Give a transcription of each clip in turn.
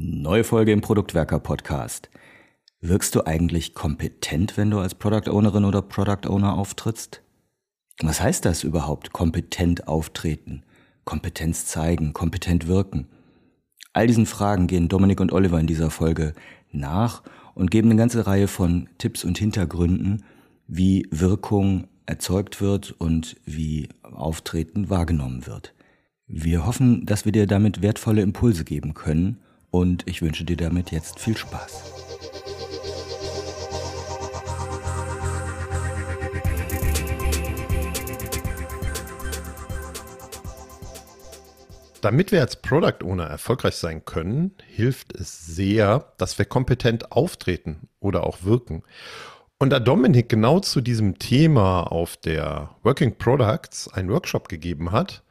Neue Folge im Produktwerker Podcast. Wirkst du eigentlich kompetent, wenn du als Product Ownerin oder Product Owner auftrittst? Was heißt das überhaupt, kompetent auftreten, Kompetenz zeigen, kompetent wirken? All diesen Fragen gehen Dominik und Oliver in dieser Folge nach und geben eine ganze Reihe von Tipps und Hintergründen, wie Wirkung erzeugt wird und wie Auftreten wahrgenommen wird. Wir hoffen, dass wir dir damit wertvolle Impulse geben können und ich wünsche dir damit jetzt viel Spaß. Damit wir als Product Owner erfolgreich sein können, hilft es sehr, dass wir kompetent auftreten oder auch wirken. Und da Dominik genau zu diesem Thema auf der Working Products einen Workshop gegeben hat,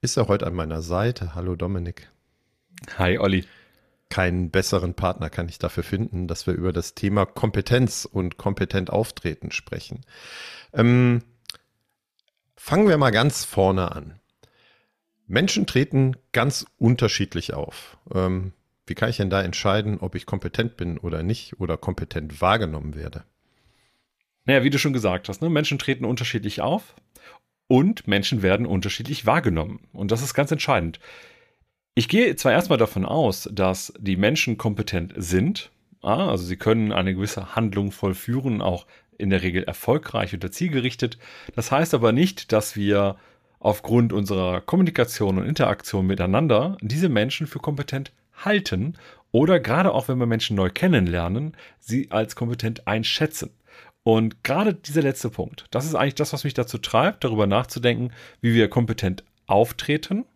ist er heute an meiner Seite. Hallo Dominik. Hi Olli keinen besseren Partner kann ich dafür finden, dass wir über das Thema Kompetenz und kompetent auftreten sprechen. Ähm, fangen wir mal ganz vorne an. Menschen treten ganz unterschiedlich auf. Ähm, wie kann ich denn da entscheiden, ob ich kompetent bin oder nicht oder kompetent wahrgenommen werde? Naja, wie du schon gesagt hast, ne? Menschen treten unterschiedlich auf und Menschen werden unterschiedlich wahrgenommen. Und das ist ganz entscheidend. Ich gehe zwar erstmal davon aus, dass die Menschen kompetent sind, also sie können eine gewisse Handlung vollführen, auch in der Regel erfolgreich oder zielgerichtet. Das heißt aber nicht, dass wir aufgrund unserer Kommunikation und Interaktion miteinander diese Menschen für kompetent halten oder gerade auch wenn wir Menschen neu kennenlernen, sie als kompetent einschätzen. Und gerade dieser letzte Punkt, das ist eigentlich das, was mich dazu treibt, darüber nachzudenken, wie wir kompetent auftreten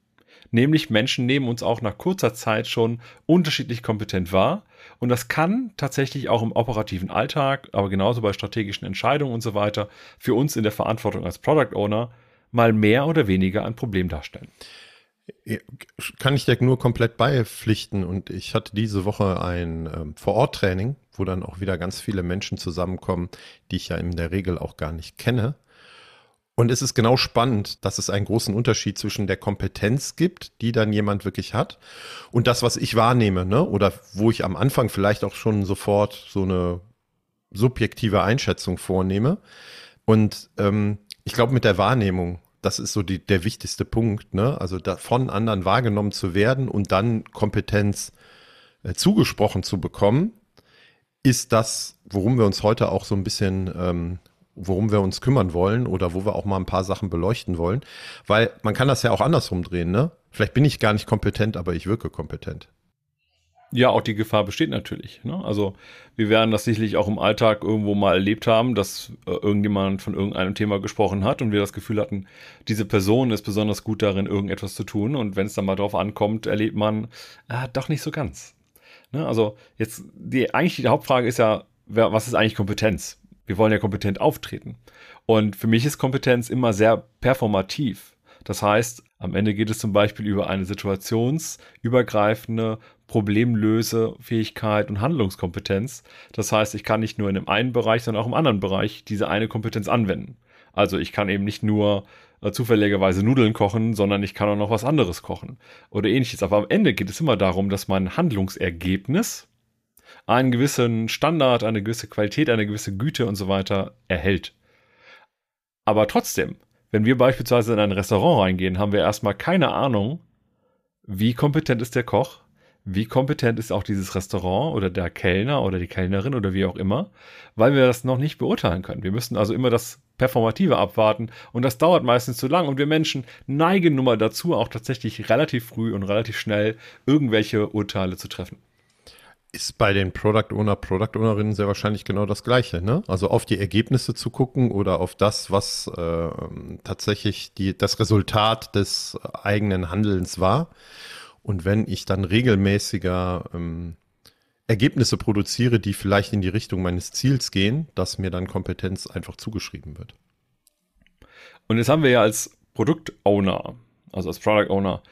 nämlich Menschen nehmen uns auch nach kurzer Zeit schon unterschiedlich kompetent wahr. Und das kann tatsächlich auch im operativen Alltag, aber genauso bei strategischen Entscheidungen und so weiter, für uns in der Verantwortung als Product Owner mal mehr oder weniger ein Problem darstellen. Kann ich dir nur komplett beipflichten. Und ich hatte diese Woche ein ähm, Vor-Ort-Training, wo dann auch wieder ganz viele Menschen zusammenkommen, die ich ja in der Regel auch gar nicht kenne. Und es ist genau spannend, dass es einen großen Unterschied zwischen der Kompetenz gibt, die dann jemand wirklich hat, und das, was ich wahrnehme, ne? Oder wo ich am Anfang vielleicht auch schon sofort so eine subjektive Einschätzung vornehme. Und ähm, ich glaube, mit der Wahrnehmung, das ist so die, der wichtigste Punkt, ne? Also von anderen wahrgenommen zu werden und dann Kompetenz äh, zugesprochen zu bekommen, ist das, worum wir uns heute auch so ein bisschen ähm, worum wir uns kümmern wollen oder wo wir auch mal ein paar Sachen beleuchten wollen. Weil man kann das ja auch andersrum drehen, ne? Vielleicht bin ich gar nicht kompetent, aber ich wirke kompetent. Ja, auch die Gefahr besteht natürlich. Ne? Also wir werden das sicherlich auch im Alltag irgendwo mal erlebt haben, dass äh, irgendjemand von irgendeinem Thema gesprochen hat und wir das Gefühl hatten, diese Person ist besonders gut darin, irgendetwas zu tun. Und wenn es dann mal drauf ankommt, erlebt man, äh, doch nicht so ganz. Ne? Also jetzt, die, eigentlich die Hauptfrage ist ja, wer, was ist eigentlich Kompetenz? Wir wollen ja kompetent auftreten. Und für mich ist Kompetenz immer sehr performativ. Das heißt, am Ende geht es zum Beispiel über eine situationsübergreifende Problemlösefähigkeit und Handlungskompetenz. Das heißt, ich kann nicht nur in dem einen Bereich, sondern auch im anderen Bereich diese eine Kompetenz anwenden. Also ich kann eben nicht nur äh, zufälligerweise Nudeln kochen, sondern ich kann auch noch was anderes kochen oder ähnliches. Aber am Ende geht es immer darum, dass mein Handlungsergebnis einen gewissen Standard, eine gewisse Qualität, eine gewisse Güte und so weiter erhält. Aber trotzdem, wenn wir beispielsweise in ein Restaurant reingehen, haben wir erstmal keine Ahnung, wie kompetent ist der Koch, wie kompetent ist auch dieses Restaurant oder der Kellner oder die Kellnerin oder wie auch immer, weil wir das noch nicht beurteilen können. Wir müssen also immer das Performative abwarten und das dauert meistens zu lang und wir Menschen neigen nun mal dazu, auch tatsächlich relativ früh und relativ schnell irgendwelche Urteile zu treffen. Ist bei den Product Owner, Product Ownerinnen sehr wahrscheinlich genau das Gleiche, ne? Also auf die Ergebnisse zu gucken oder auf das, was äh, tatsächlich die, das Resultat des eigenen Handelns war. Und wenn ich dann regelmäßiger ähm, Ergebnisse produziere, die vielleicht in die Richtung meines Ziels gehen, dass mir dann Kompetenz einfach zugeschrieben wird. Und jetzt haben wir ja als Produkt-Owner, also als Product Owner,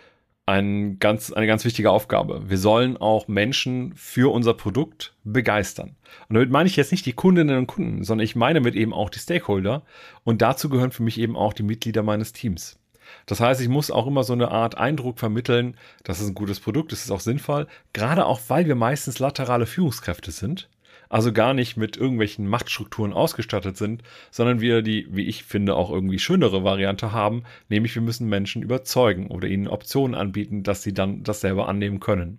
ein ganz, eine ganz wichtige Aufgabe. Wir sollen auch Menschen für unser Produkt begeistern. Und damit meine ich jetzt nicht die Kundinnen und Kunden, sondern ich meine mit eben auch die Stakeholder. Und dazu gehören für mich eben auch die Mitglieder meines Teams. Das heißt, ich muss auch immer so eine Art Eindruck vermitteln, das ist ein gutes Produkt, das ist auch sinnvoll, gerade auch weil wir meistens laterale Führungskräfte sind, also gar nicht mit irgendwelchen Machtstrukturen ausgestattet sind, sondern wir die, wie ich finde, auch irgendwie schönere Variante haben, nämlich wir müssen Menschen überzeugen oder ihnen Optionen anbieten, dass sie dann das selber annehmen können.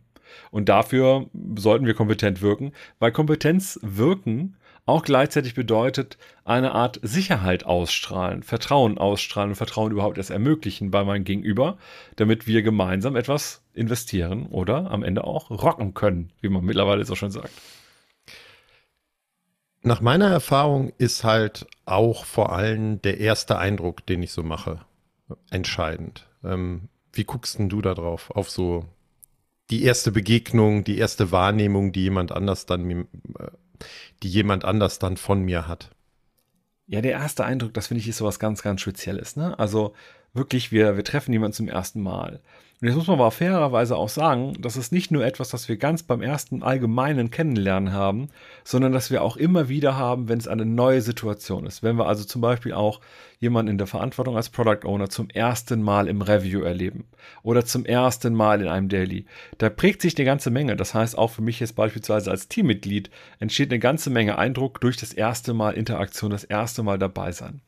Und dafür sollten wir kompetent wirken, weil Kompetenz wirken auch gleichzeitig bedeutet, eine Art Sicherheit ausstrahlen, Vertrauen ausstrahlen Vertrauen überhaupt erst ermöglichen bei meinem Gegenüber, damit wir gemeinsam etwas investieren oder am Ende auch rocken können, wie man mittlerweile so schon sagt. Nach meiner Erfahrung ist halt auch vor allem der erste Eindruck, den ich so mache, entscheidend. Ähm, wie guckst denn du da drauf? Auf so die erste Begegnung, die erste Wahrnehmung, die jemand anders dann äh, die jemand anders dann von mir hat. Ja, der erste Eindruck, das finde ich, ist sowas ganz, ganz Spezielles. Ne? Also wirklich, wir, wir treffen jemanden zum ersten Mal. Und jetzt muss man aber fairerweise auch sagen, das ist nicht nur etwas, das wir ganz beim ersten allgemeinen Kennenlernen haben, sondern dass wir auch immer wieder haben, wenn es eine neue Situation ist. Wenn wir also zum Beispiel auch jemanden in der Verantwortung als Product Owner zum ersten Mal im Review erleben oder zum ersten Mal in einem Daily, da prägt sich eine ganze Menge. Das heißt, auch für mich jetzt beispielsweise als Teammitglied entsteht eine ganze Menge Eindruck durch das erste Mal Interaktion, das erste Mal dabei sein.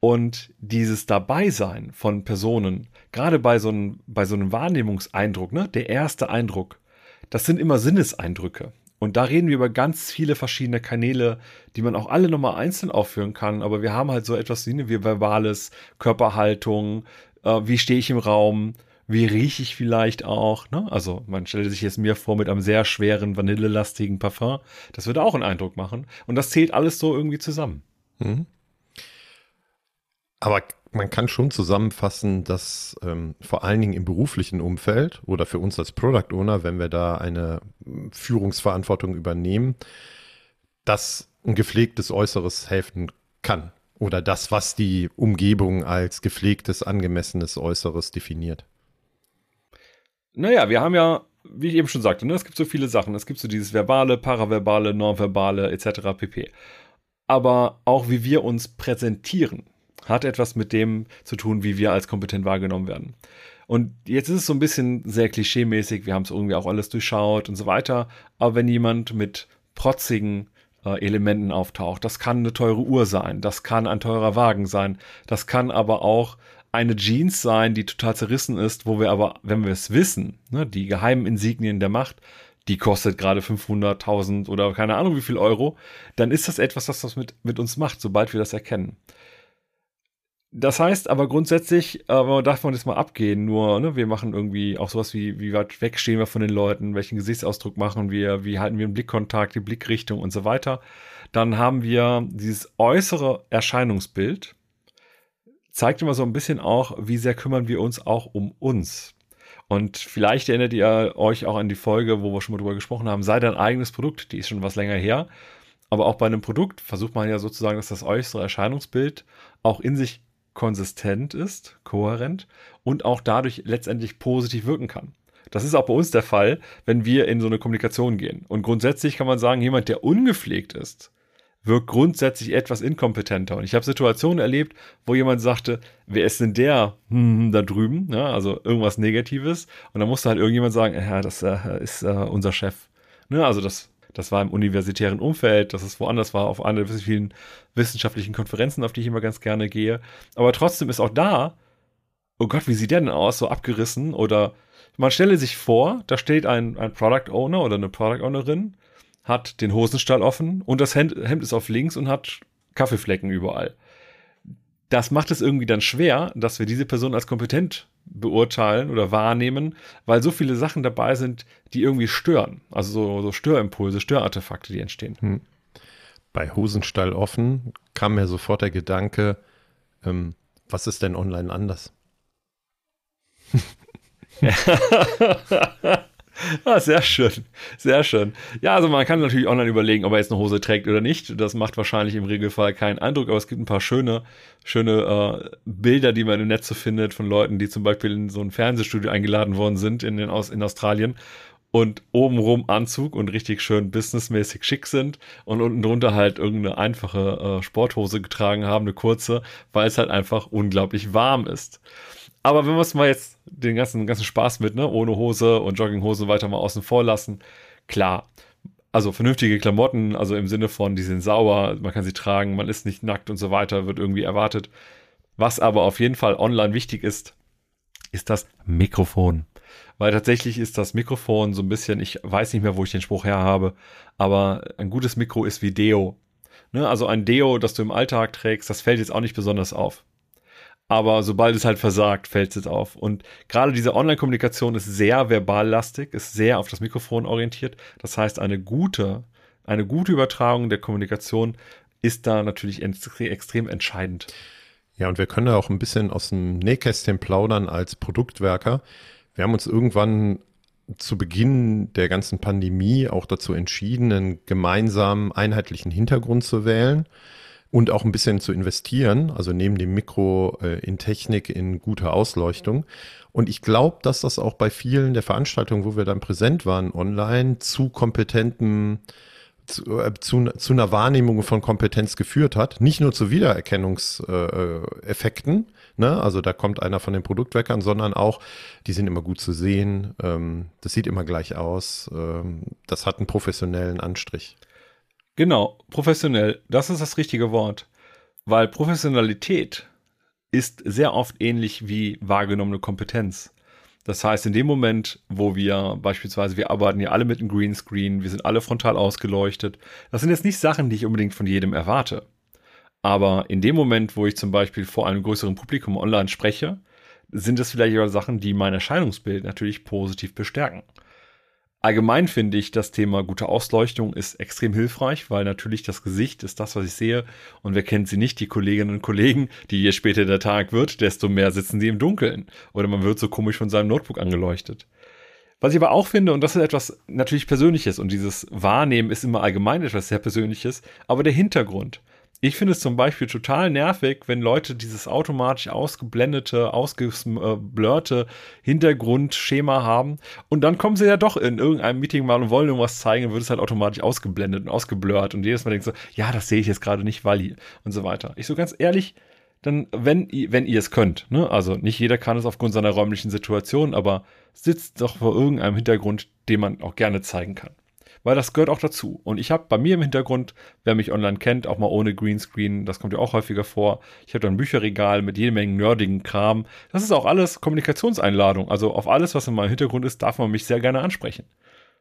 Und dieses Dabeisein von Personen, gerade bei so einem, bei so einem Wahrnehmungseindruck, ne, der erste Eindruck, das sind immer Sinneseindrücke. Und da reden wir über ganz viele verschiedene Kanäle, die man auch alle nochmal einzeln aufführen kann. Aber wir haben halt so etwas wie verbales, Körperhaltung, äh, wie stehe ich im Raum, wie rieche ich vielleicht auch. Ne? Also man stellt sich jetzt mir vor mit einem sehr schweren, vanillelastigen Parfum. Das würde auch einen Eindruck machen. Und das zählt alles so irgendwie zusammen. Mhm. Aber man kann schon zusammenfassen, dass ähm, vor allen Dingen im beruflichen Umfeld oder für uns als Product Owner, wenn wir da eine Führungsverantwortung übernehmen, dass ein gepflegtes Äußeres helfen kann. Oder das, was die Umgebung als gepflegtes, angemessenes Äußeres definiert. Naja, wir haben ja, wie ich eben schon sagte, ne, es gibt so viele Sachen. Es gibt so dieses verbale, paraverbale, nonverbale etc. pp. Aber auch wie wir uns präsentieren, hat etwas mit dem zu tun, wie wir als kompetent wahrgenommen werden. Und jetzt ist es so ein bisschen sehr klischeemäßig, wir haben es irgendwie auch alles durchschaut und so weiter. Aber wenn jemand mit protzigen äh, Elementen auftaucht, das kann eine teure Uhr sein, das kann ein teurer Wagen sein, das kann aber auch eine Jeans sein, die total zerrissen ist, wo wir aber, wenn wir es wissen, ne, die geheimen Insignien der Macht, die kostet gerade 500.000 oder keine Ahnung wie viel Euro, dann ist das etwas, das das mit, mit uns macht, sobald wir das erkennen. Das heißt aber grundsätzlich, äh, darf man das mal abgehen, nur, ne, wir machen irgendwie auch sowas wie, wie weit weg stehen wir von den Leuten, welchen Gesichtsausdruck machen wir, wie halten wir den Blickkontakt, die Blickrichtung und so weiter. Dann haben wir dieses äußere Erscheinungsbild, zeigt immer so ein bisschen auch, wie sehr kümmern wir uns auch um uns. Und vielleicht erinnert ihr euch auch an die Folge, wo wir schon mal drüber gesprochen haben, sei dein eigenes Produkt, die ist schon was länger her. Aber auch bei einem Produkt versucht man ja sozusagen, dass das äußere Erscheinungsbild auch in sich konsistent ist, kohärent und auch dadurch letztendlich positiv wirken kann. Das ist auch bei uns der Fall, wenn wir in so eine Kommunikation gehen. Und grundsätzlich kann man sagen, jemand, der ungepflegt ist, wirkt grundsätzlich etwas inkompetenter. Und ich habe Situationen erlebt, wo jemand sagte, wer ist denn der hm, da drüben? Ja, also irgendwas Negatives. Und dann musste halt irgendjemand sagen, ja, das äh, ist äh, unser Chef. Ne, also das das war im universitären Umfeld, dass es woanders war, auf einer der vielen wissenschaftlichen Konferenzen, auf die ich immer ganz gerne gehe. Aber trotzdem ist auch da, oh Gott, wie sieht der denn aus? So abgerissen oder man stelle sich vor, da steht ein, ein Product Owner oder eine Product Ownerin, hat den Hosenstall offen und das Hemd, Hemd ist auf links und hat Kaffeeflecken überall das macht es irgendwie dann schwer, dass wir diese Person als kompetent beurteilen oder wahrnehmen, weil so viele Sachen dabei sind, die irgendwie stören. Also so, so Störimpulse, Störartefakte, die entstehen. Hm. Bei Hosenstall offen kam mir sofort der Gedanke, ähm, was ist denn online anders? Ah, sehr schön, sehr schön. Ja, also man kann natürlich online überlegen, ob er jetzt eine Hose trägt oder nicht. Das macht wahrscheinlich im Regelfall keinen Eindruck, aber es gibt ein paar schöne, schöne äh, Bilder, die man im Netz so findet von Leuten, die zum Beispiel in so ein Fernsehstudio eingeladen worden sind in, den, aus, in Australien und obenrum Anzug und richtig schön businessmäßig schick sind und unten drunter halt irgendeine einfache äh, Sporthose getragen haben, eine kurze, weil es halt einfach unglaublich warm ist. Aber wenn wir es mal jetzt den ganzen, ganzen Spaß mit, ne, ohne Hose und Jogginghose weiter mal außen vor lassen, klar. Also vernünftige Klamotten, also im Sinne von, die sind sauber, man kann sie tragen, man ist nicht nackt und so weiter, wird irgendwie erwartet. Was aber auf jeden Fall online wichtig ist, ist das Mikrofon. Weil tatsächlich ist das Mikrofon so ein bisschen, ich weiß nicht mehr, wo ich den Spruch her habe, aber ein gutes Mikro ist wie Deo. Ne? Also ein Deo, das du im Alltag trägst, das fällt jetzt auch nicht besonders auf. Aber sobald es halt versagt, fällt es jetzt auf. Und gerade diese Online-Kommunikation ist sehr verballastig, ist sehr auf das Mikrofon orientiert. Das heißt, eine gute, eine gute Übertragung der Kommunikation ist da natürlich extrem entscheidend. Ja, und wir können da auch ein bisschen aus dem Nähkästchen plaudern als Produktwerker. Wir haben uns irgendwann zu Beginn der ganzen Pandemie auch dazu entschieden, einen gemeinsamen einheitlichen Hintergrund zu wählen und auch ein bisschen zu investieren, also neben dem Mikro äh, in Technik, in gute Ausleuchtung. Und ich glaube, dass das auch bei vielen der Veranstaltungen, wo wir dann präsent waren, online zu kompetentem zu, äh, zu, zu, einer Wahrnehmung von Kompetenz geführt hat. Nicht nur zu Wiedererkennungseffekten, äh, ne? also da kommt einer von den Produktwerkern, sondern auch, die sind immer gut zu sehen, ähm, das sieht immer gleich aus, ähm, das hat einen professionellen Anstrich. Genau, professionell, das ist das richtige Wort, weil Professionalität ist sehr oft ähnlich wie wahrgenommene Kompetenz. Das heißt, in dem Moment, wo wir beispielsweise, wir arbeiten ja alle mit einem Greenscreen, wir sind alle frontal ausgeleuchtet, das sind jetzt nicht Sachen, die ich unbedingt von jedem erwarte. Aber in dem Moment, wo ich zum Beispiel vor einem größeren Publikum online spreche, sind es vielleicht auch Sachen, die mein Erscheinungsbild natürlich positiv bestärken. Allgemein finde ich, das Thema gute Ausleuchtung ist extrem hilfreich, weil natürlich das Gesicht ist das, was ich sehe. Und wer kennt sie nicht, die Kolleginnen und Kollegen, die je später der Tag wird, desto mehr sitzen sie im Dunkeln. Oder man wird so komisch von seinem Notebook angeleuchtet. Was ich aber auch finde, und das ist etwas natürlich Persönliches, und dieses Wahrnehmen ist immer allgemein etwas sehr Persönliches, aber der Hintergrund. Ich finde es zum Beispiel total nervig, wenn Leute dieses automatisch ausgeblendete, ausgeblurrte Hintergrundschema haben und dann kommen sie ja doch in irgendeinem Meeting mal und wollen irgendwas zeigen und wird es halt automatisch ausgeblendet und ausgeblurrt und jedes Mal denkt so, ja, das sehe ich jetzt gerade nicht, weil und so weiter. Ich so ganz ehrlich, dann, wenn, wenn ihr es könnt, ne? also nicht jeder kann es aufgrund seiner räumlichen Situation, aber sitzt doch vor irgendeinem Hintergrund, den man auch gerne zeigen kann weil das gehört auch dazu. Und ich habe bei mir im Hintergrund, wer mich online kennt, auch mal ohne Greenscreen, das kommt ja auch häufiger vor. Ich habe da ein Bücherregal mit jede Menge nerdigen Kram. Das ist auch alles Kommunikationseinladung. Also auf alles, was in meinem Hintergrund ist, darf man mich sehr gerne ansprechen.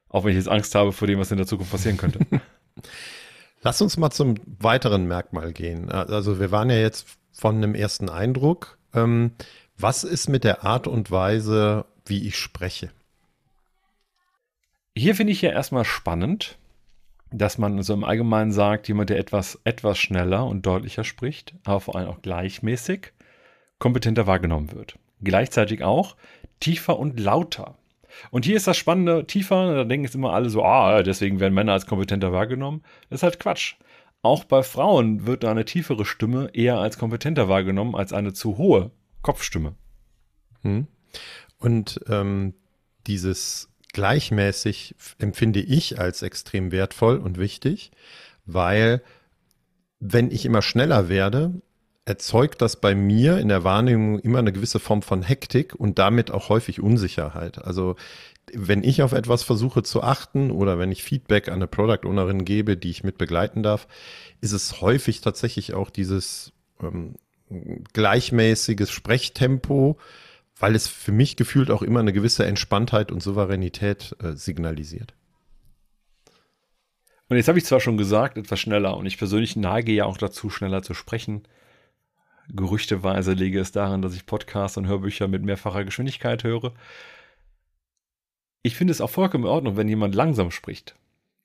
Auch wenn ich jetzt Angst habe vor dem, was in der Zukunft passieren könnte. Lass uns mal zum weiteren Merkmal gehen. Also wir waren ja jetzt von einem ersten Eindruck. Ähm, was ist mit der Art und Weise, wie ich spreche? Hier finde ich ja erstmal spannend, dass man so im Allgemeinen sagt, jemand, der etwas, etwas schneller und deutlicher spricht, aber vor allem auch gleichmäßig, kompetenter wahrgenommen wird. Gleichzeitig auch tiefer und lauter. Und hier ist das Spannende, tiefer, da denken jetzt immer alle so, ah, deswegen werden Männer als kompetenter wahrgenommen. Das ist halt Quatsch. Auch bei Frauen wird eine tiefere Stimme eher als kompetenter wahrgenommen als eine zu hohe Kopfstimme. Hm. Und ähm, dieses gleichmäßig empfinde ich als extrem wertvoll und wichtig, weil wenn ich immer schneller werde, erzeugt das bei mir in der Wahrnehmung immer eine gewisse Form von Hektik und damit auch häufig Unsicherheit. Also wenn ich auf etwas versuche zu achten oder wenn ich Feedback an eine Product Ownerin gebe, die ich mit begleiten darf, ist es häufig tatsächlich auch dieses ähm, gleichmäßiges Sprechtempo, weil es für mich gefühlt auch immer eine gewisse Entspanntheit und Souveränität äh, signalisiert. Und jetzt habe ich zwar schon gesagt, etwas schneller, und ich persönlich neige ja auch dazu, schneller zu sprechen. Gerüchteweise lege es daran, dass ich Podcasts und Hörbücher mit mehrfacher Geschwindigkeit höre. Ich finde es auch vollkommen in Ordnung, wenn jemand langsam spricht.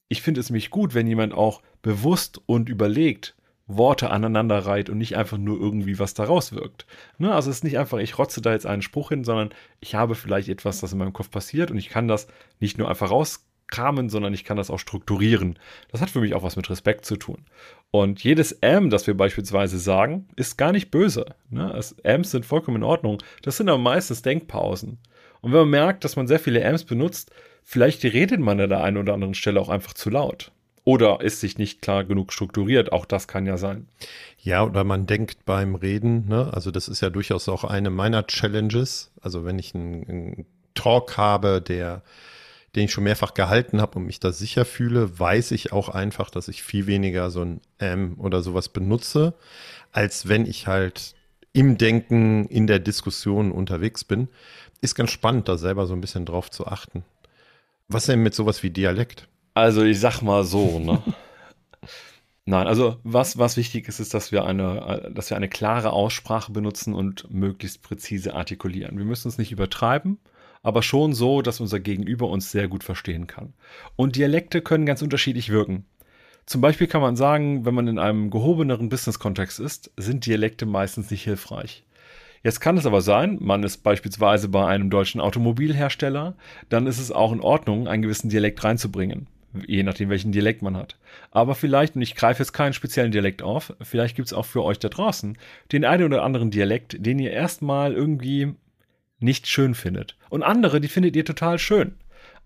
Ich finde es mich gut, wenn jemand auch bewusst und überlegt Worte aneinander reiht und nicht einfach nur irgendwie was daraus wirkt. Ne? Also es ist nicht einfach, ich rotze da jetzt einen Spruch hin, sondern ich habe vielleicht etwas, das in meinem Kopf passiert und ich kann das nicht nur einfach rauskramen, sondern ich kann das auch strukturieren. Das hat für mich auch was mit Respekt zu tun. Und jedes M, das wir beispielsweise sagen, ist gar nicht böse. Ne? Ms sind vollkommen in Ordnung. Das sind aber meistens Denkpausen. Und wenn man merkt, dass man sehr viele Ms benutzt, Vielleicht redet man an der einen oder anderen Stelle auch einfach zu laut. Oder ist sich nicht klar genug strukturiert. Auch das kann ja sein. Ja, oder man denkt beim Reden, ne? also das ist ja durchaus auch eine meiner Challenges. Also wenn ich einen, einen Talk habe, der den ich schon mehrfach gehalten habe und mich da sicher fühle, weiß ich auch einfach, dass ich viel weniger so ein M oder sowas benutze, als wenn ich halt im Denken, in der Diskussion unterwegs bin. Ist ganz spannend, da selber so ein bisschen drauf zu achten. Was denn mit sowas wie Dialekt? Also ich sag mal so, ne? Nein, also was, was wichtig ist, ist, dass wir, eine, dass wir eine klare Aussprache benutzen und möglichst präzise artikulieren. Wir müssen es nicht übertreiben, aber schon so, dass unser Gegenüber uns sehr gut verstehen kann. Und Dialekte können ganz unterschiedlich wirken. Zum Beispiel kann man sagen, wenn man in einem gehobeneren Business-Kontext ist, sind Dialekte meistens nicht hilfreich. Jetzt kann es aber sein, man ist beispielsweise bei einem deutschen Automobilhersteller, dann ist es auch in Ordnung, einen gewissen Dialekt reinzubringen, je nachdem, welchen Dialekt man hat. Aber vielleicht, und ich greife jetzt keinen speziellen Dialekt auf, vielleicht gibt es auch für euch da draußen den einen oder anderen Dialekt, den ihr erstmal irgendwie nicht schön findet. Und andere, die findet ihr total schön.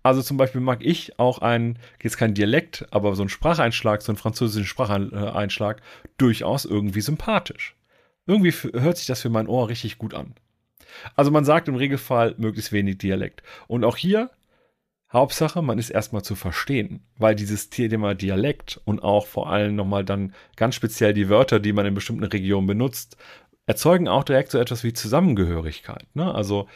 Also zum Beispiel mag ich auch einen, jetzt kein Dialekt, aber so einen Spracheinschlag, so einen französischen Spracheinschlag durchaus irgendwie sympathisch. Irgendwie hört sich das für mein Ohr richtig gut an. Also man sagt im Regelfall möglichst wenig Dialekt. Und auch hier, Hauptsache, man ist erstmal zu verstehen, weil dieses Thema Dialekt und auch vor allem nochmal dann ganz speziell die Wörter, die man in bestimmten Regionen benutzt, erzeugen auch direkt so etwas wie Zusammengehörigkeit. Ne? Also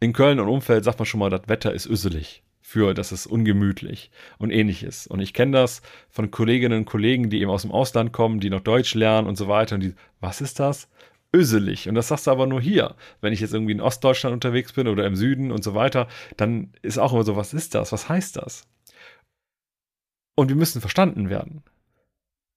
in Köln und Umfeld sagt man schon mal, das Wetter ist üsselig für, das ist ungemütlich und ähnliches. Und ich kenne das von Kolleginnen und Kollegen, die eben aus dem Ausland kommen, die noch Deutsch lernen und so weiter. Und die, was ist das? Öselig. Und das sagst du aber nur hier. Wenn ich jetzt irgendwie in Ostdeutschland unterwegs bin oder im Süden und so weiter, dann ist auch immer so, was ist das? Was heißt das? Und wir müssen verstanden werden.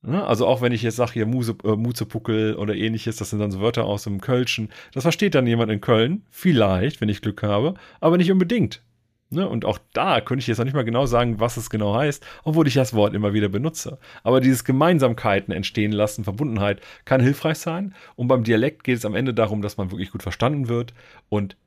Ne? Also auch wenn ich jetzt sage hier Muse, äh, Muzepuckel oder ähnliches, das sind dann so Wörter aus dem Kölschen. Das versteht dann jemand in Köln, vielleicht, wenn ich Glück habe, aber nicht unbedingt. Ne? Und auch da könnte ich jetzt noch nicht mal genau sagen, was es genau heißt, obwohl ich das Wort immer wieder benutze. Aber dieses Gemeinsamkeiten entstehen lassen, Verbundenheit, kann hilfreich sein. Und beim Dialekt geht es am Ende darum, dass man wirklich gut verstanden wird und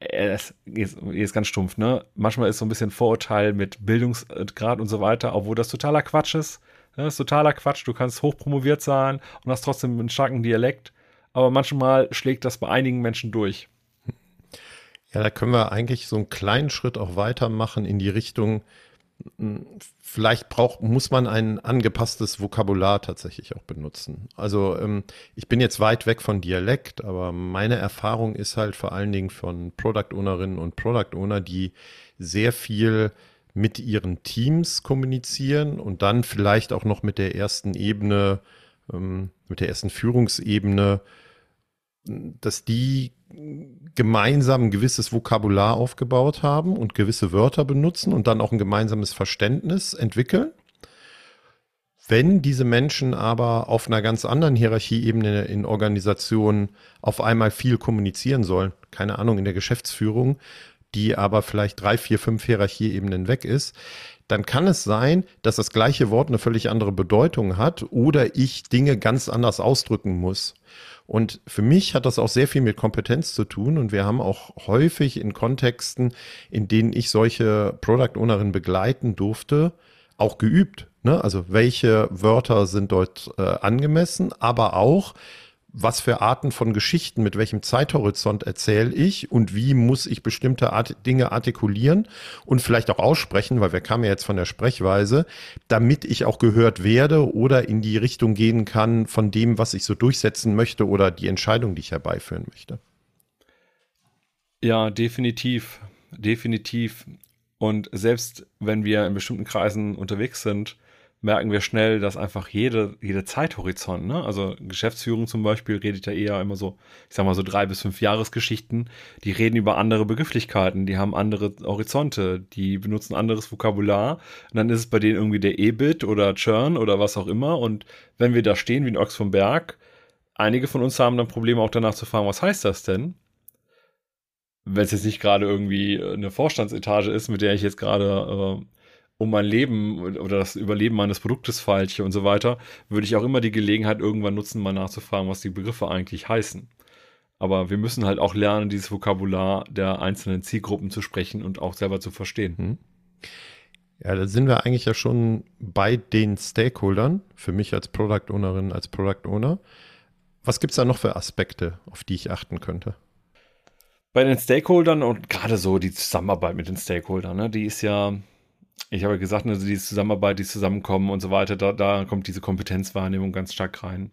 es ist, ist ganz stumpf, ne? Manchmal ist so ein bisschen Vorurteil mit Bildungsgrad und so weiter, obwohl das totaler Quatsch ist. Das ist totaler Quatsch. Du kannst hochpromoviert sein und hast trotzdem einen starken Dialekt. Aber manchmal schlägt das bei einigen Menschen durch. Ja, da können wir eigentlich so einen kleinen Schritt auch weitermachen in die Richtung, hm, vielleicht braucht, muss man ein angepasstes Vokabular tatsächlich auch benutzen. Also ähm, ich bin jetzt weit weg von Dialekt, aber meine Erfahrung ist halt vor allen Dingen von Product Ownerinnen und Product Owner, die sehr viel mit ihren Teams kommunizieren und dann vielleicht auch noch mit der ersten Ebene, ähm, mit der ersten Führungsebene, dass die gemeinsam ein gewisses Vokabular aufgebaut haben und gewisse Wörter benutzen und dann auch ein gemeinsames Verständnis entwickeln. Wenn diese Menschen aber auf einer ganz anderen Hierarchieebene in Organisationen auf einmal viel kommunizieren sollen, keine Ahnung, in der Geschäftsführung, die aber vielleicht drei, vier, fünf Hierarchieebenen weg ist, dann kann es sein, dass das gleiche Wort eine völlig andere Bedeutung hat oder ich Dinge ganz anders ausdrücken muss. Und für mich hat das auch sehr viel mit Kompetenz zu tun. Und wir haben auch häufig in Kontexten, in denen ich solche Product Ownerinnen begleiten durfte, auch geübt. Ne? Also welche Wörter sind dort äh, angemessen, aber auch, was für Arten von Geschichten, mit welchem Zeithorizont erzähle ich und wie muss ich bestimmte Art, Dinge artikulieren und vielleicht auch aussprechen, weil wir kamen ja jetzt von der Sprechweise, damit ich auch gehört werde oder in die Richtung gehen kann von dem, was ich so durchsetzen möchte oder die Entscheidung, die ich herbeiführen möchte. Ja, definitiv. Definitiv. Und selbst wenn wir in bestimmten Kreisen unterwegs sind, merken wir schnell, dass einfach jede, jede Zeithorizont, ne? also Geschäftsführung zum Beispiel redet ja eher immer so, ich sag mal so drei bis fünf Jahresgeschichten, die reden über andere Begrifflichkeiten, die haben andere Horizonte, die benutzen anderes Vokabular und dann ist es bei denen irgendwie der EBIT oder Churn oder was auch immer und wenn wir da stehen wie ein Ochs vom Berg, einige von uns haben dann Probleme auch danach zu fragen, was heißt das denn? Wenn es jetzt nicht gerade irgendwie eine Vorstandsetage ist, mit der ich jetzt gerade äh, um mein Leben oder das Überleben meines Produktes falsche und so weiter, würde ich auch immer die Gelegenheit irgendwann nutzen, mal nachzufragen, was die Begriffe eigentlich heißen. Aber wir müssen halt auch lernen, dieses Vokabular der einzelnen Zielgruppen zu sprechen und auch selber zu verstehen. Hm. Ja, da sind wir eigentlich ja schon bei den Stakeholdern, für mich als Product Ownerin, als Product Owner. Was gibt es da noch für Aspekte, auf die ich achten könnte? Bei den Stakeholdern und gerade so die Zusammenarbeit mit den Stakeholdern, ne, die ist ja, ich habe gesagt, also die Zusammenarbeit, die zusammenkommen und so weiter, da, da kommt diese Kompetenzwahrnehmung ganz stark rein.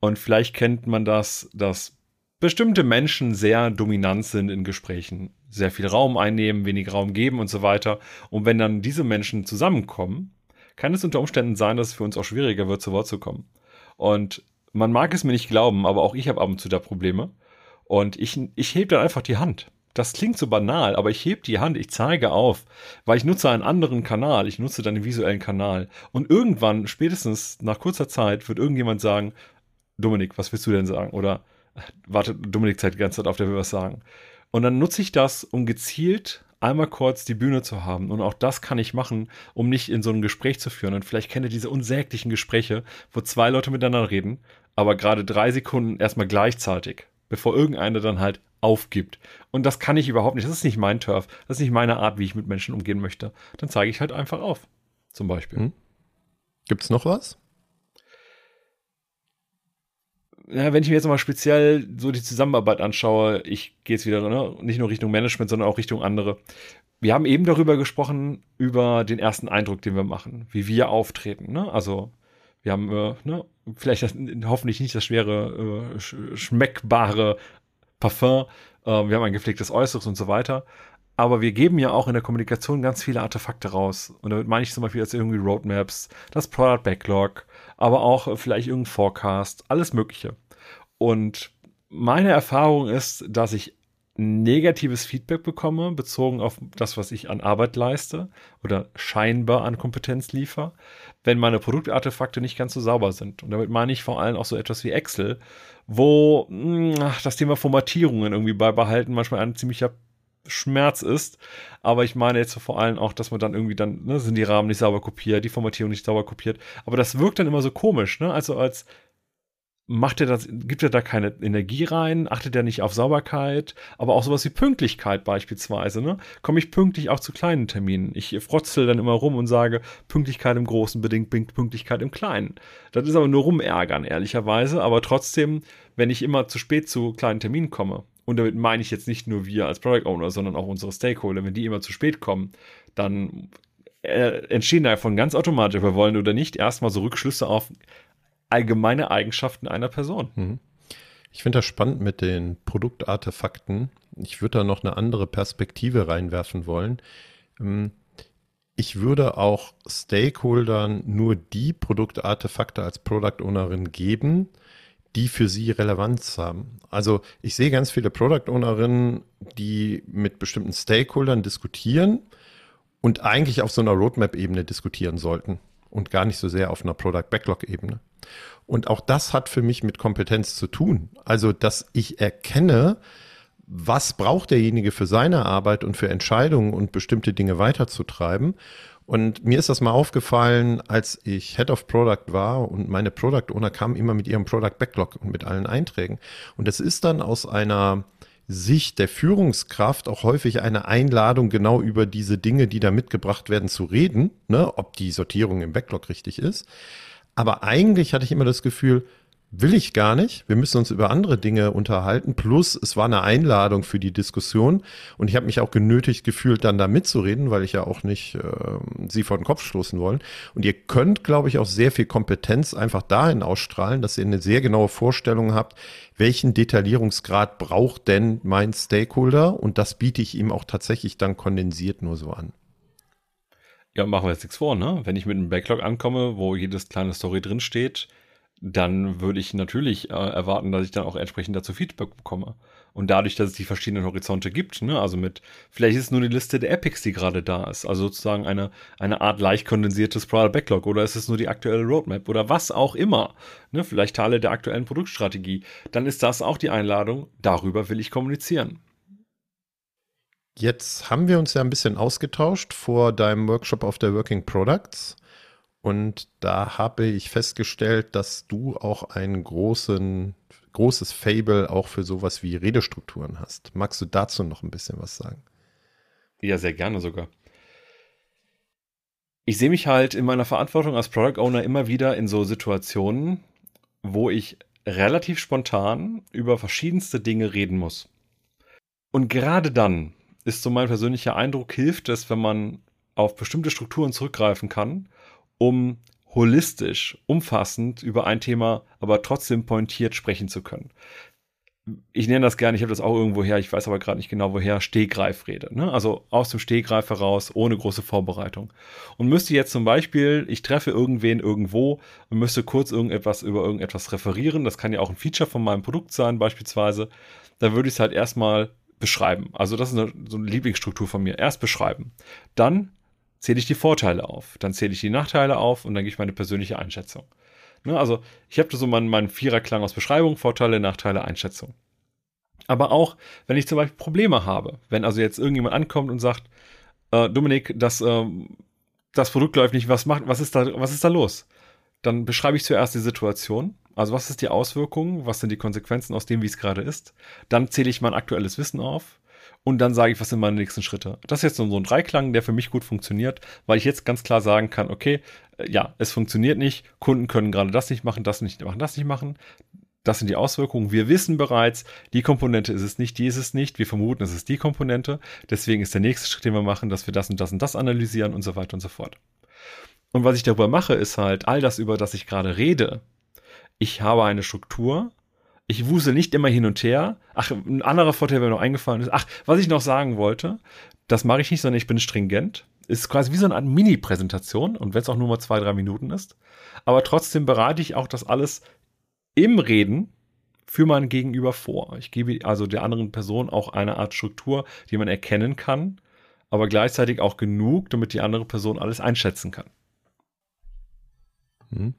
Und vielleicht kennt man das, dass bestimmte Menschen sehr dominant sind in Gesprächen, sehr viel Raum einnehmen, wenig Raum geben und so weiter. Und wenn dann diese Menschen zusammenkommen, kann es unter Umständen sein, dass es für uns auch schwieriger wird, zu Wort zu kommen. Und man mag es mir nicht glauben, aber auch ich habe ab und zu da Probleme. Und ich, ich hebe dann einfach die Hand. Das klingt so banal, aber ich hebe die Hand, ich zeige auf, weil ich nutze einen anderen Kanal, ich nutze dann den visuellen Kanal. Und irgendwann, spätestens nach kurzer Zeit, wird irgendjemand sagen, Dominik, was willst du denn sagen? Oder warte, Dominik zeigt die ganze Zeit auf, der will was sagen. Und dann nutze ich das, um gezielt einmal kurz die Bühne zu haben. Und auch das kann ich machen, um nicht in so ein Gespräch zu führen. Und vielleicht kennt ihr diese unsäglichen Gespräche, wo zwei Leute miteinander reden, aber gerade drei Sekunden erstmal gleichzeitig, bevor irgendeiner dann halt aufgibt. Und das kann ich überhaupt nicht. Das ist nicht mein Turf. Das ist nicht meine Art, wie ich mit Menschen umgehen möchte. Dann zeige ich halt einfach auf. Zum Beispiel. Hm. Gibt es noch was? ja, wenn ich mir jetzt mal speziell so die Zusammenarbeit anschaue, ich gehe jetzt wieder ne, nicht nur Richtung Management, sondern auch Richtung andere. Wir haben eben darüber gesprochen, über den ersten Eindruck, den wir machen, wie wir auftreten. Ne? Also wir haben äh, ne, vielleicht das, hoffentlich nicht das schwere, äh, sch schmeckbare Parfum, äh, wir haben ein gepflegtes Äußeres und so weiter. Aber wir geben ja auch in der Kommunikation ganz viele Artefakte raus. Und damit meine ich zum Beispiel jetzt irgendwie Roadmaps, das Product Backlog, aber auch vielleicht irgendein Forecast, alles Mögliche. Und meine Erfahrung ist, dass ich negatives Feedback bekomme, bezogen auf das, was ich an Arbeit leiste oder scheinbar an Kompetenz liefere, wenn meine Produktartefakte nicht ganz so sauber sind. Und damit meine ich vor allem auch so etwas wie Excel, wo mh, hm, das Thema Formatierungen irgendwie beibehalten manchmal ein ziemlicher Schmerz ist. Aber ich meine jetzt vor allem auch, dass man dann irgendwie dann, ne, sind die Rahmen nicht sauber kopiert, die Formatierung nicht sauber kopiert. Aber das wirkt dann immer so komisch, ne? Also als macht er das, gibt er da keine Energie rein, achtet er nicht auf Sauberkeit, aber auch sowas wie Pünktlichkeit beispielsweise, ne? Komme ich pünktlich auch zu kleinen Terminen? Ich frotzel dann immer rum und sage, Pünktlichkeit im Großen bedingt Pünktlichkeit im Kleinen. Das ist aber nur rumärgern, ehrlicherweise, aber trotzdem, wenn ich immer zu spät zu kleinen Terminen komme und damit meine ich jetzt nicht nur wir als Product Owner, sondern auch unsere Stakeholder, wenn die immer zu spät kommen, dann äh, entstehen davon ganz automatisch, wir wollen oder nicht, erstmal so Rückschlüsse auf allgemeine Eigenschaften einer Person. Mhm. Ich finde das spannend mit den Produktartefakten. Ich würde da noch eine andere Perspektive reinwerfen wollen. Ähm, ich würde auch Stakeholdern nur die Produktartefakte als Product Ownerin geben, die für sie Relevanz haben. Also ich sehe ganz viele Product Ownerinnen, die mit bestimmten Stakeholdern diskutieren und eigentlich auf so einer Roadmap-Ebene diskutieren sollten und gar nicht so sehr auf einer Product Backlog-Ebene. Und auch das hat für mich mit Kompetenz zu tun. Also, dass ich erkenne, was braucht derjenige für seine Arbeit und für Entscheidungen und bestimmte Dinge weiterzutreiben und mir ist das mal aufgefallen, als ich Head of Product war und meine Product Owner kamen immer mit ihrem Product Backlog und mit allen Einträgen. Und das ist dann aus einer Sicht der Führungskraft auch häufig eine Einladung, genau über diese Dinge, die da mitgebracht werden, zu reden, ne, ob die Sortierung im Backlog richtig ist. Aber eigentlich hatte ich immer das Gefühl, Will ich gar nicht. Wir müssen uns über andere Dinge unterhalten. Plus, es war eine Einladung für die Diskussion. Und ich habe mich auch genötigt gefühlt, dann da mitzureden, weil ich ja auch nicht äh, sie vor den Kopf stoßen wollen. Und ihr könnt, glaube ich, auch sehr viel Kompetenz einfach dahin ausstrahlen, dass ihr eine sehr genaue Vorstellung habt, welchen Detaillierungsgrad braucht denn mein Stakeholder? Und das biete ich ihm auch tatsächlich dann kondensiert nur so an. Ja, machen wir jetzt nichts vor, ne? Wenn ich mit einem Backlog ankomme, wo jedes kleine Story drinsteht, dann würde ich natürlich äh, erwarten, dass ich dann auch entsprechend dazu Feedback bekomme. Und dadurch, dass es die verschiedenen Horizonte gibt, ne, also mit, vielleicht ist es nur die Liste der Epics, die gerade da ist, also sozusagen eine, eine Art leicht kondensiertes Product Backlog oder ist es nur die aktuelle Roadmap oder was auch immer, ne, vielleicht Teile der aktuellen Produktstrategie, dann ist das auch die Einladung, darüber will ich kommunizieren. Jetzt haben wir uns ja ein bisschen ausgetauscht vor deinem Workshop auf der Working Products. Und da habe ich festgestellt, dass du auch einen großen, großes Fable auch für sowas wie Redestrukturen hast. Magst du dazu noch ein bisschen was sagen? Ja, sehr gerne sogar. Ich sehe mich halt in meiner Verantwortung als Product Owner immer wieder in so Situationen, wo ich relativ spontan über verschiedenste Dinge reden muss. Und gerade dann ist so mein persönlicher Eindruck, hilft es, wenn man auf bestimmte Strukturen zurückgreifen kann, um holistisch, umfassend über ein Thema, aber trotzdem pointiert sprechen zu können. Ich nenne das gerne, ich habe das auch irgendwo her, ich weiß aber gerade nicht genau woher, Stehgreifrede. Ne? Also aus dem Stehgreif heraus, ohne große Vorbereitung. Und müsste jetzt zum Beispiel, ich treffe irgendwen irgendwo und müsste kurz irgendetwas über irgendetwas referieren, das kann ja auch ein Feature von meinem Produkt sein, beispielsweise, dann würde ich es halt erstmal beschreiben. Also das ist eine, so eine Lieblingsstruktur von mir. Erst beschreiben. Dann zähle ich die Vorteile auf, dann zähle ich die Nachteile auf und dann gebe ich meine persönliche Einschätzung. Ne, also ich habe so meinen, meinen Viererklang aus Beschreibung, Vorteile, Nachteile, Einschätzung. Aber auch, wenn ich zum Beispiel Probleme habe, wenn also jetzt irgendjemand ankommt und sagt, äh, Dominik, das, äh, das Produkt läuft nicht, was macht, was ist da, was ist da los? Dann beschreibe ich zuerst die Situation. Also was ist die Auswirkung? Was sind die Konsequenzen aus dem, wie es gerade ist? Dann zähle ich mein aktuelles Wissen auf und dann sage ich, was sind meine nächsten Schritte. Das ist jetzt so ein Dreiklang, der für mich gut funktioniert, weil ich jetzt ganz klar sagen kann, okay, äh, ja, es funktioniert nicht, Kunden können gerade das nicht machen, das nicht machen, das nicht machen. Das sind die Auswirkungen. Wir wissen bereits, die Komponente ist es nicht, die ist es nicht. Wir vermuten, es ist die Komponente. Deswegen ist der nächste Schritt, den wir machen, dass wir das und das und das analysieren und so weiter und so fort. Und was ich darüber mache, ist halt all das, über das ich gerade rede. Ich habe eine Struktur, ich wusel nicht immer hin und her. Ach, ein anderer Vorteil, der mir noch eingefallen ist. Ach, was ich noch sagen wollte, das mache ich nicht, sondern ich bin stringent. Ist quasi wie so eine Art Mini-Präsentation und wenn es auch nur mal zwei, drei Minuten ist. Aber trotzdem bereite ich auch das alles im Reden für mein Gegenüber vor. Ich gebe also der anderen Person auch eine Art Struktur, die man erkennen kann, aber gleichzeitig auch genug, damit die andere Person alles einschätzen kann. Hm.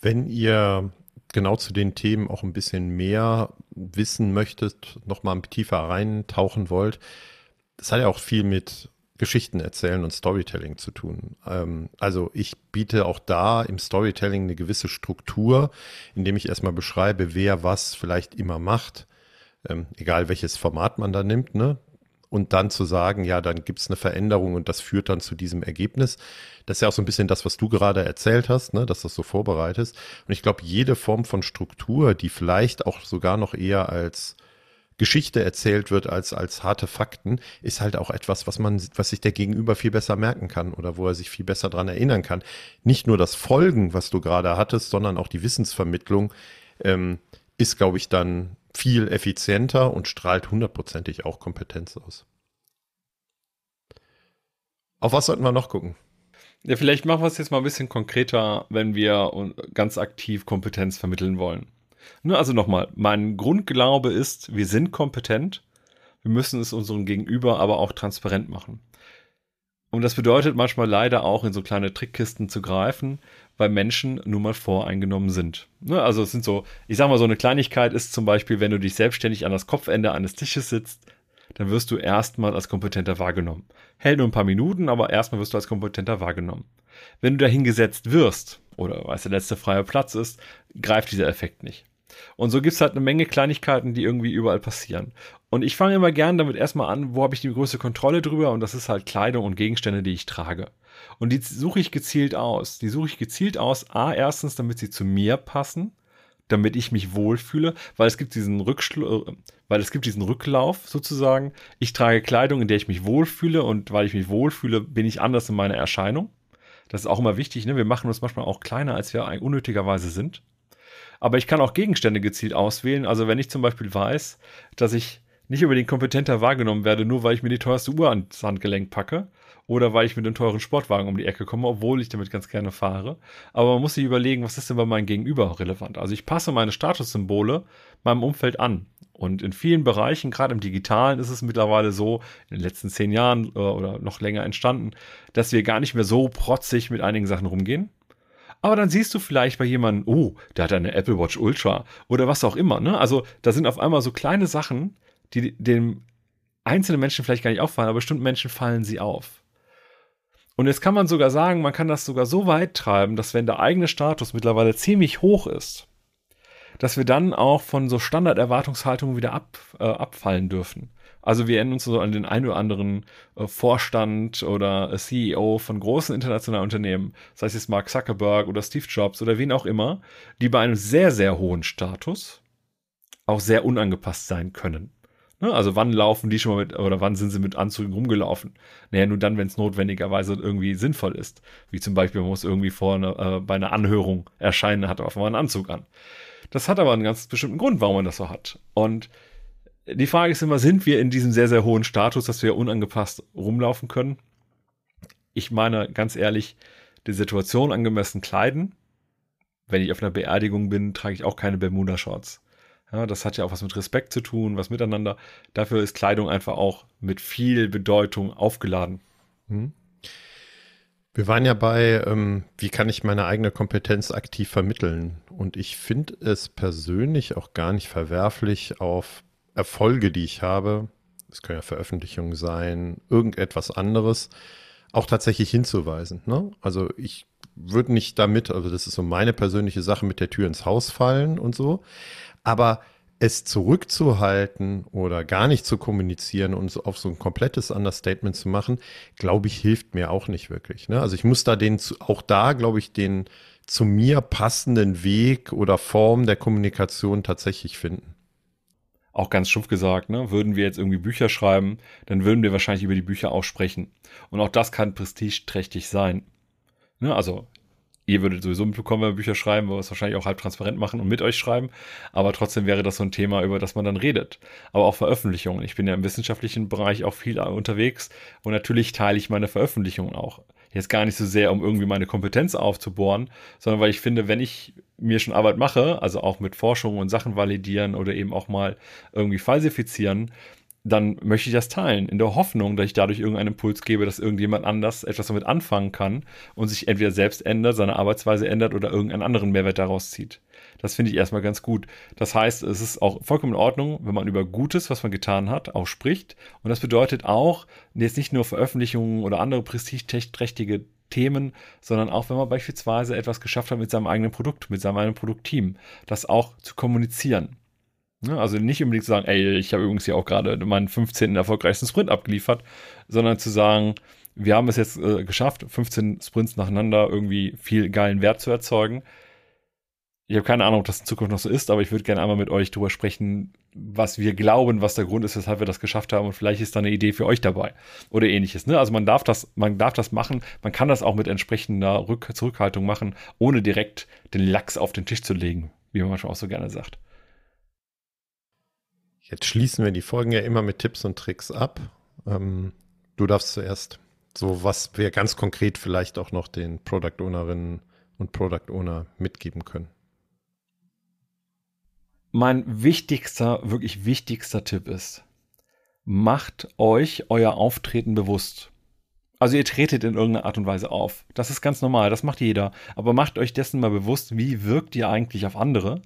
Wenn ihr genau zu den Themen auch ein bisschen mehr wissen möchtet, nochmal tiefer reintauchen wollt, das hat ja auch viel mit Geschichten erzählen und Storytelling zu tun. Ähm, also ich biete auch da im Storytelling eine gewisse Struktur, indem ich erstmal beschreibe, wer was vielleicht immer macht, ähm, egal welches Format man da nimmt, ne? Und dann zu sagen, ja, dann gibt es eine Veränderung und das führt dann zu diesem Ergebnis. Das ist ja auch so ein bisschen das, was du gerade erzählt hast, ne, dass das so vorbereitest. Und ich glaube, jede Form von Struktur, die vielleicht auch sogar noch eher als Geschichte erzählt wird als, als harte Fakten, ist halt auch etwas, was man, was sich der Gegenüber viel besser merken kann oder wo er sich viel besser dran erinnern kann. Nicht nur das Folgen, was du gerade hattest, sondern auch die Wissensvermittlung ähm, ist, glaube ich, dann viel effizienter und strahlt hundertprozentig auch Kompetenz aus. Auf was sollten wir noch gucken? Ja, vielleicht machen wir es jetzt mal ein bisschen konkreter, wenn wir ganz aktiv Kompetenz vermitteln wollen. Ne, also nochmal, mein Grundglaube ist, wir sind kompetent, wir müssen es unserem Gegenüber aber auch transparent machen. Und das bedeutet manchmal leider auch in so kleine Trickkisten zu greifen, weil Menschen nun mal voreingenommen sind. Ne, also es sind so, ich sag mal, so eine Kleinigkeit ist zum Beispiel, wenn du dich selbstständig an das Kopfende eines Tisches sitzt, dann wirst du erstmal als kompetenter wahrgenommen. Hält nur ein paar Minuten, aber erstmal wirst du als kompetenter wahrgenommen. Wenn du dahin gesetzt wirst, oder weil es der letzte freie Platz ist, greift dieser Effekt nicht. Und so gibt es halt eine Menge Kleinigkeiten, die irgendwie überall passieren. Und ich fange immer gern damit erstmal an, wo habe ich die größte Kontrolle drüber? Und das ist halt Kleidung und Gegenstände, die ich trage. Und die suche ich gezielt aus. Die suche ich gezielt aus, a, erstens, damit sie zu mir passen, damit ich mich wohlfühle, weil es gibt diesen Rückschl weil es gibt diesen Rücklauf sozusagen. Ich trage Kleidung, in der ich mich wohlfühle und weil ich mich wohlfühle, bin ich anders in meiner Erscheinung. Das ist auch immer wichtig. Ne? Wir machen uns manchmal auch kleiner, als wir unnötigerweise sind. Aber ich kann auch Gegenstände gezielt auswählen. Also wenn ich zum Beispiel weiß, dass ich nicht unbedingt kompetenter wahrgenommen werde, nur weil ich mir die teuerste Uhr ans Handgelenk packe oder weil ich mit einem teuren Sportwagen um die Ecke komme, obwohl ich damit ganz gerne fahre. Aber man muss sich überlegen, was ist denn bei meinem Gegenüber relevant? Also ich passe meine Statussymbole meinem Umfeld an. Und in vielen Bereichen, gerade im Digitalen, ist es mittlerweile so, in den letzten zehn Jahren äh, oder noch länger entstanden, dass wir gar nicht mehr so protzig mit einigen Sachen rumgehen. Aber dann siehst du vielleicht bei jemandem, oh, der hat eine Apple Watch Ultra oder was auch immer. Ne? Also da sind auf einmal so kleine Sachen, die dem einzelnen Menschen vielleicht gar nicht auffallen, aber bestimmten Menschen fallen sie auf. Und jetzt kann man sogar sagen, man kann das sogar so weit treiben, dass wenn der eigene Status mittlerweile ziemlich hoch ist, dass wir dann auch von so Standarderwartungshaltungen wieder ab, äh, abfallen dürfen. Also wir erinnern uns so an den einen oder anderen äh, Vorstand oder äh, CEO von großen internationalen Unternehmen, sei es jetzt Mark Zuckerberg oder Steve Jobs oder wen auch immer, die bei einem sehr, sehr hohen Status auch sehr unangepasst sein können. Ne? Also wann laufen die schon mal mit, oder wann sind sie mit Anzügen rumgelaufen? Naja, nur dann, wenn es notwendigerweise irgendwie sinnvoll ist. Wie zum Beispiel, man muss irgendwie vor eine, äh, bei einer Anhörung erscheinen, hat auf einmal einen Anzug an. Das hat aber einen ganz bestimmten Grund, warum man das so hat. Und die Frage ist immer, sind wir in diesem sehr, sehr hohen Status, dass wir unangepasst rumlaufen können? Ich meine, ganz ehrlich, die Situation angemessen kleiden. Wenn ich auf einer Beerdigung bin, trage ich auch keine Bermuda-Shorts. Ja, das hat ja auch was mit Respekt zu tun, was miteinander. Dafür ist Kleidung einfach auch mit viel Bedeutung aufgeladen. Hm. Wir waren ja bei, ähm, wie kann ich meine eigene Kompetenz aktiv vermitteln? Und ich finde es persönlich auch gar nicht verwerflich, auf Erfolge, die ich habe, es können ja Veröffentlichungen sein, irgendetwas anderes, auch tatsächlich hinzuweisen. Ne? Also ich würde nicht damit, also das ist so meine persönliche Sache, mit der Tür ins Haus fallen und so. Aber es zurückzuhalten oder gar nicht zu kommunizieren und so auf so ein komplettes Understatement zu machen, glaube ich, hilft mir auch nicht wirklich. Ne? Also ich muss da den, auch da, glaube ich, den zu mir passenden Weg oder Form der Kommunikation tatsächlich finden auch ganz stumpf gesagt, ne, würden wir jetzt irgendwie Bücher schreiben, dann würden wir wahrscheinlich über die Bücher auch sprechen. Und auch das kann prestigeträchtig sein. Ne, also, ihr würdet sowieso mitbekommen, wenn wir Bücher schreiben, wo wir es wahrscheinlich auch halb transparent machen und mit euch schreiben. Aber trotzdem wäre das so ein Thema, über das man dann redet. Aber auch Veröffentlichungen. Ich bin ja im wissenschaftlichen Bereich auch viel unterwegs und natürlich teile ich meine Veröffentlichungen auch. Jetzt gar nicht so sehr, um irgendwie meine Kompetenz aufzubohren, sondern weil ich finde, wenn ich mir schon Arbeit mache, also auch mit Forschung und Sachen validieren oder eben auch mal irgendwie falsifizieren, dann möchte ich das teilen, in der Hoffnung, dass ich dadurch irgendeinen Impuls gebe, dass irgendjemand anders etwas damit anfangen kann und sich entweder selbst ändert, seine Arbeitsweise ändert oder irgendeinen anderen Mehrwert daraus zieht. Das finde ich erstmal ganz gut. Das heißt, es ist auch vollkommen in Ordnung, wenn man über Gutes, was man getan hat, auch spricht. Und das bedeutet auch, jetzt nicht nur Veröffentlichungen oder andere prestigeträchtige Themen, sondern auch, wenn man beispielsweise etwas geschafft hat mit seinem eigenen Produkt, mit seinem eigenen Produktteam, das auch zu kommunizieren. Also nicht unbedingt zu sagen, ey, ich habe übrigens hier auch gerade meinen 15. erfolgreichsten Sprint abgeliefert, sondern zu sagen, wir haben es jetzt äh, geschafft, 15 Sprints nacheinander irgendwie viel geilen Wert zu erzeugen. Ich habe keine Ahnung, ob das in Zukunft noch so ist, aber ich würde gerne einmal mit euch drüber sprechen, was wir glauben, was der Grund ist, weshalb wir das geschafft haben und vielleicht ist da eine Idee für euch dabei oder ähnliches. Ne? Also man darf das, man darf das machen, man kann das auch mit entsprechender Rück Zurückhaltung machen, ohne direkt den Lachs auf den Tisch zu legen, wie man manchmal auch so gerne sagt. Jetzt schließen wir die Folgen ja immer mit Tipps und Tricks ab. Ähm, du darfst zuerst so, was wir ganz konkret vielleicht auch noch den Product Ownerinnen und Product Owner mitgeben können mein wichtigster, wirklich wichtigster Tipp ist, macht euch euer Auftreten bewusst. Also ihr tretet in irgendeiner Art und Weise auf. Das ist ganz normal, das macht jeder. Aber macht euch dessen mal bewusst, wie wirkt ihr eigentlich auf andere.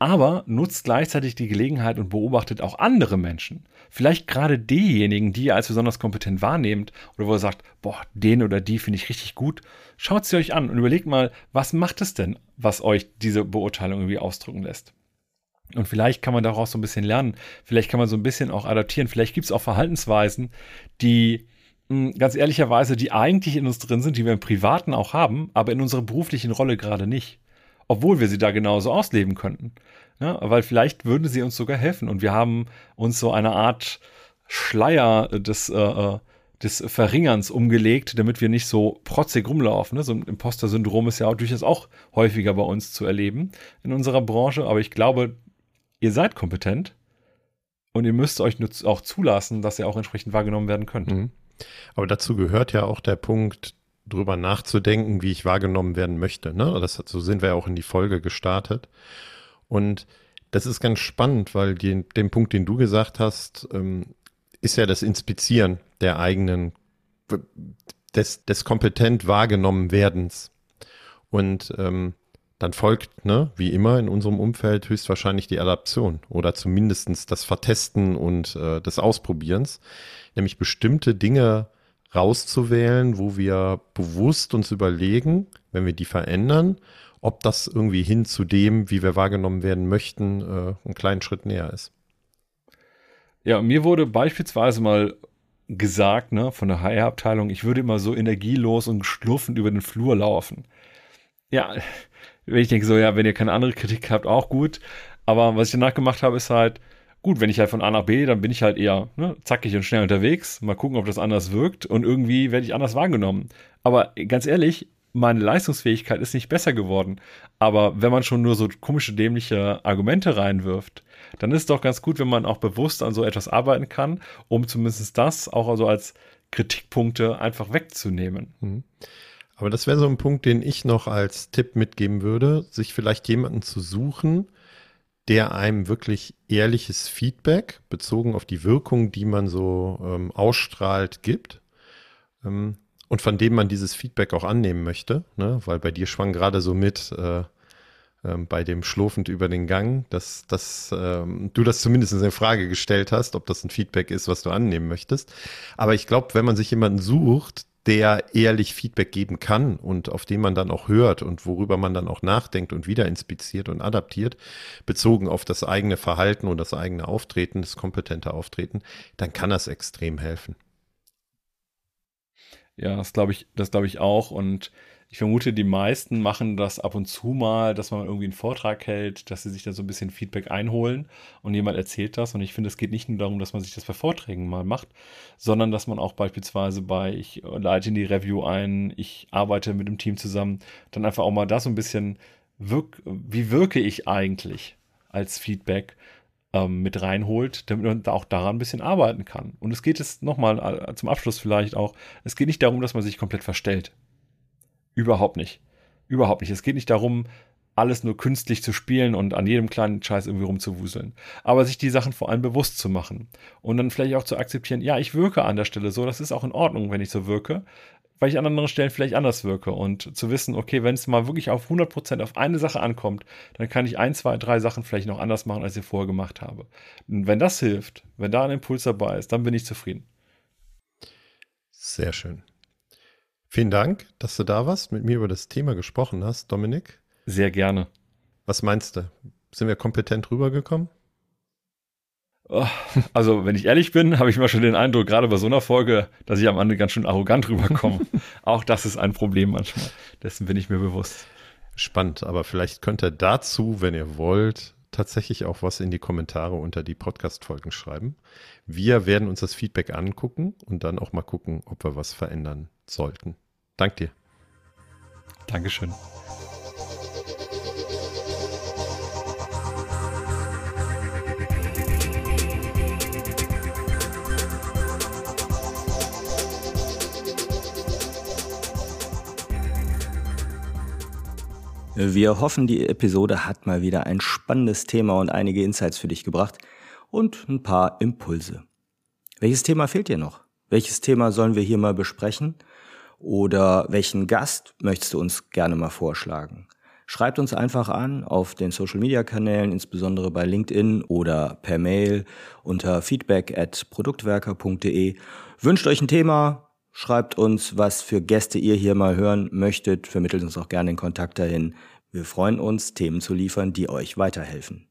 Aber nutzt gleichzeitig die Gelegenheit und beobachtet auch andere Menschen. Vielleicht gerade diejenigen, die ihr als besonders kompetent wahrnehmt oder wo ihr sagt, boah, den oder die finde ich richtig gut. Schaut sie euch an und überlegt mal, was macht es denn, was euch diese Beurteilung irgendwie ausdrücken lässt. Und vielleicht kann man daraus so ein bisschen lernen. Vielleicht kann man so ein bisschen auch adaptieren. Vielleicht gibt es auch Verhaltensweisen, die ganz ehrlicherweise, die eigentlich in uns drin sind, die wir im Privaten auch haben, aber in unserer beruflichen Rolle gerade nicht. Obwohl wir sie da genauso ausleben könnten. Ja, weil vielleicht würden sie uns sogar helfen. Und wir haben uns so eine Art Schleier des, äh, äh des Verringerns umgelegt, damit wir nicht so protzig rumlaufen. Ne? So ein Imposter-Syndrom ist ja auch durchaus auch häufiger bei uns zu erleben in unserer Branche. Aber ich glaube, ihr seid kompetent und ihr müsst euch auch zulassen, dass ihr auch entsprechend wahrgenommen werden könnt. Mhm. Aber dazu gehört ja auch der Punkt, drüber nachzudenken, wie ich wahrgenommen werden möchte. Ne? Das, so sind wir ja auch in die Folge gestartet. Und das ist ganz spannend, weil die, den Punkt, den du gesagt hast, ähm, ist ja das Inspizieren der eigenen, des, des kompetent wahrgenommen werdens. Und ähm, dann folgt, ne, wie immer in unserem Umfeld, höchstwahrscheinlich die Adaption oder zumindestens das Vertesten und äh, des Ausprobierens, nämlich bestimmte Dinge rauszuwählen, wo wir bewusst uns überlegen, wenn wir die verändern, ob das irgendwie hin zu dem, wie wir wahrgenommen werden möchten, äh, einen kleinen Schritt näher ist. Ja, mir wurde beispielsweise mal gesagt, ne, von der HR-Abteilung, ich würde immer so energielos und schlurfend über den Flur laufen. Ja, wenn ich denke so, ja, wenn ihr keine andere Kritik habt, auch gut. Aber was ich danach gemacht habe, ist halt, gut, wenn ich halt von A nach B, dann bin ich halt eher ne, zackig und schnell unterwegs. Mal gucken, ob das anders wirkt und irgendwie werde ich anders wahrgenommen. Aber ganz ehrlich, meine Leistungsfähigkeit ist nicht besser geworden. Aber wenn man schon nur so komische, dämliche Argumente reinwirft, dann ist es doch ganz gut, wenn man auch bewusst an so etwas arbeiten kann, um zumindest das auch also als Kritikpunkte einfach wegzunehmen. Mhm. Aber das wäre so ein Punkt, den ich noch als Tipp mitgeben würde, sich vielleicht jemanden zu suchen, der einem wirklich ehrliches Feedback bezogen auf die Wirkung, die man so ähm, ausstrahlt, gibt. Ähm, und von dem man dieses Feedback auch annehmen möchte, ne? weil bei dir schwang gerade so mit äh, äh, bei dem Schlurfend über den Gang, dass, dass ähm, du das zumindest in Frage gestellt hast, ob das ein Feedback ist, was du annehmen möchtest. Aber ich glaube, wenn man sich jemanden sucht, der ehrlich Feedback geben kann und auf den man dann auch hört und worüber man dann auch nachdenkt und wieder inspiziert und adaptiert, bezogen auf das eigene Verhalten und das eigene Auftreten, das kompetente Auftreten, dann kann das extrem helfen. Ja, das glaube ich, das ich auch. Und ich vermute, die meisten machen das ab und zu mal, dass man irgendwie einen Vortrag hält, dass sie sich da so ein bisschen Feedback einholen und jemand erzählt das. Und ich finde, es geht nicht nur darum, dass man sich das bei Vorträgen mal macht, sondern dass man auch beispielsweise bei, ich leite in die Review ein, ich arbeite mit dem Team zusammen, dann einfach auch mal da so ein bisschen, wirk wie wirke ich eigentlich als Feedback ähm, mit reinholt, damit man da auch daran ein bisschen arbeiten kann. Und es geht jetzt nochmal äh, zum Abschluss vielleicht auch, es geht nicht darum, dass man sich komplett verstellt. Überhaupt nicht. Überhaupt nicht. Es geht nicht darum, alles nur künstlich zu spielen und an jedem kleinen Scheiß irgendwie rumzuwuseln. Aber sich die Sachen vor allem bewusst zu machen und dann vielleicht auch zu akzeptieren, ja, ich wirke an der Stelle so, das ist auch in Ordnung, wenn ich so wirke, weil ich an anderen Stellen vielleicht anders wirke und zu wissen, okay, wenn es mal wirklich auf 100% auf eine Sache ankommt, dann kann ich ein, zwei, drei Sachen vielleicht noch anders machen, als ich vorher gemacht habe. Und wenn das hilft, wenn da ein Impuls dabei ist, dann bin ich zufrieden. Sehr schön. Vielen Dank, dass du da warst, mit mir über das Thema gesprochen hast, Dominik. Sehr gerne. Was meinst du? Sind wir kompetent rübergekommen? Oh, also, wenn ich ehrlich bin, habe ich immer schon den Eindruck, gerade bei so einer Folge, dass ich am Ende ganz schön arrogant rüberkomme. Auch das ist ein Problem manchmal. Dessen bin ich mir bewusst. Spannend, aber vielleicht könnt ihr dazu, wenn ihr wollt, tatsächlich auch was in die Kommentare unter die Podcast-Folgen schreiben. Wir werden uns das Feedback angucken und dann auch mal gucken, ob wir was verändern sollten. Dank dir. Dankeschön. Wir hoffen, die Episode hat mal wieder ein spannendes Thema und einige Insights für dich gebracht und ein paar Impulse. Welches Thema fehlt dir noch? Welches Thema sollen wir hier mal besprechen? Oder welchen Gast möchtest du uns gerne mal vorschlagen? Schreibt uns einfach an auf den Social Media Kanälen, insbesondere bei LinkedIn oder per Mail unter feedback at produktwerker.de. Wünscht euch ein Thema, schreibt uns, was für Gäste ihr hier mal hören möchtet, vermittelt uns auch gerne den Kontakt dahin. Wir freuen uns, Themen zu liefern, die euch weiterhelfen.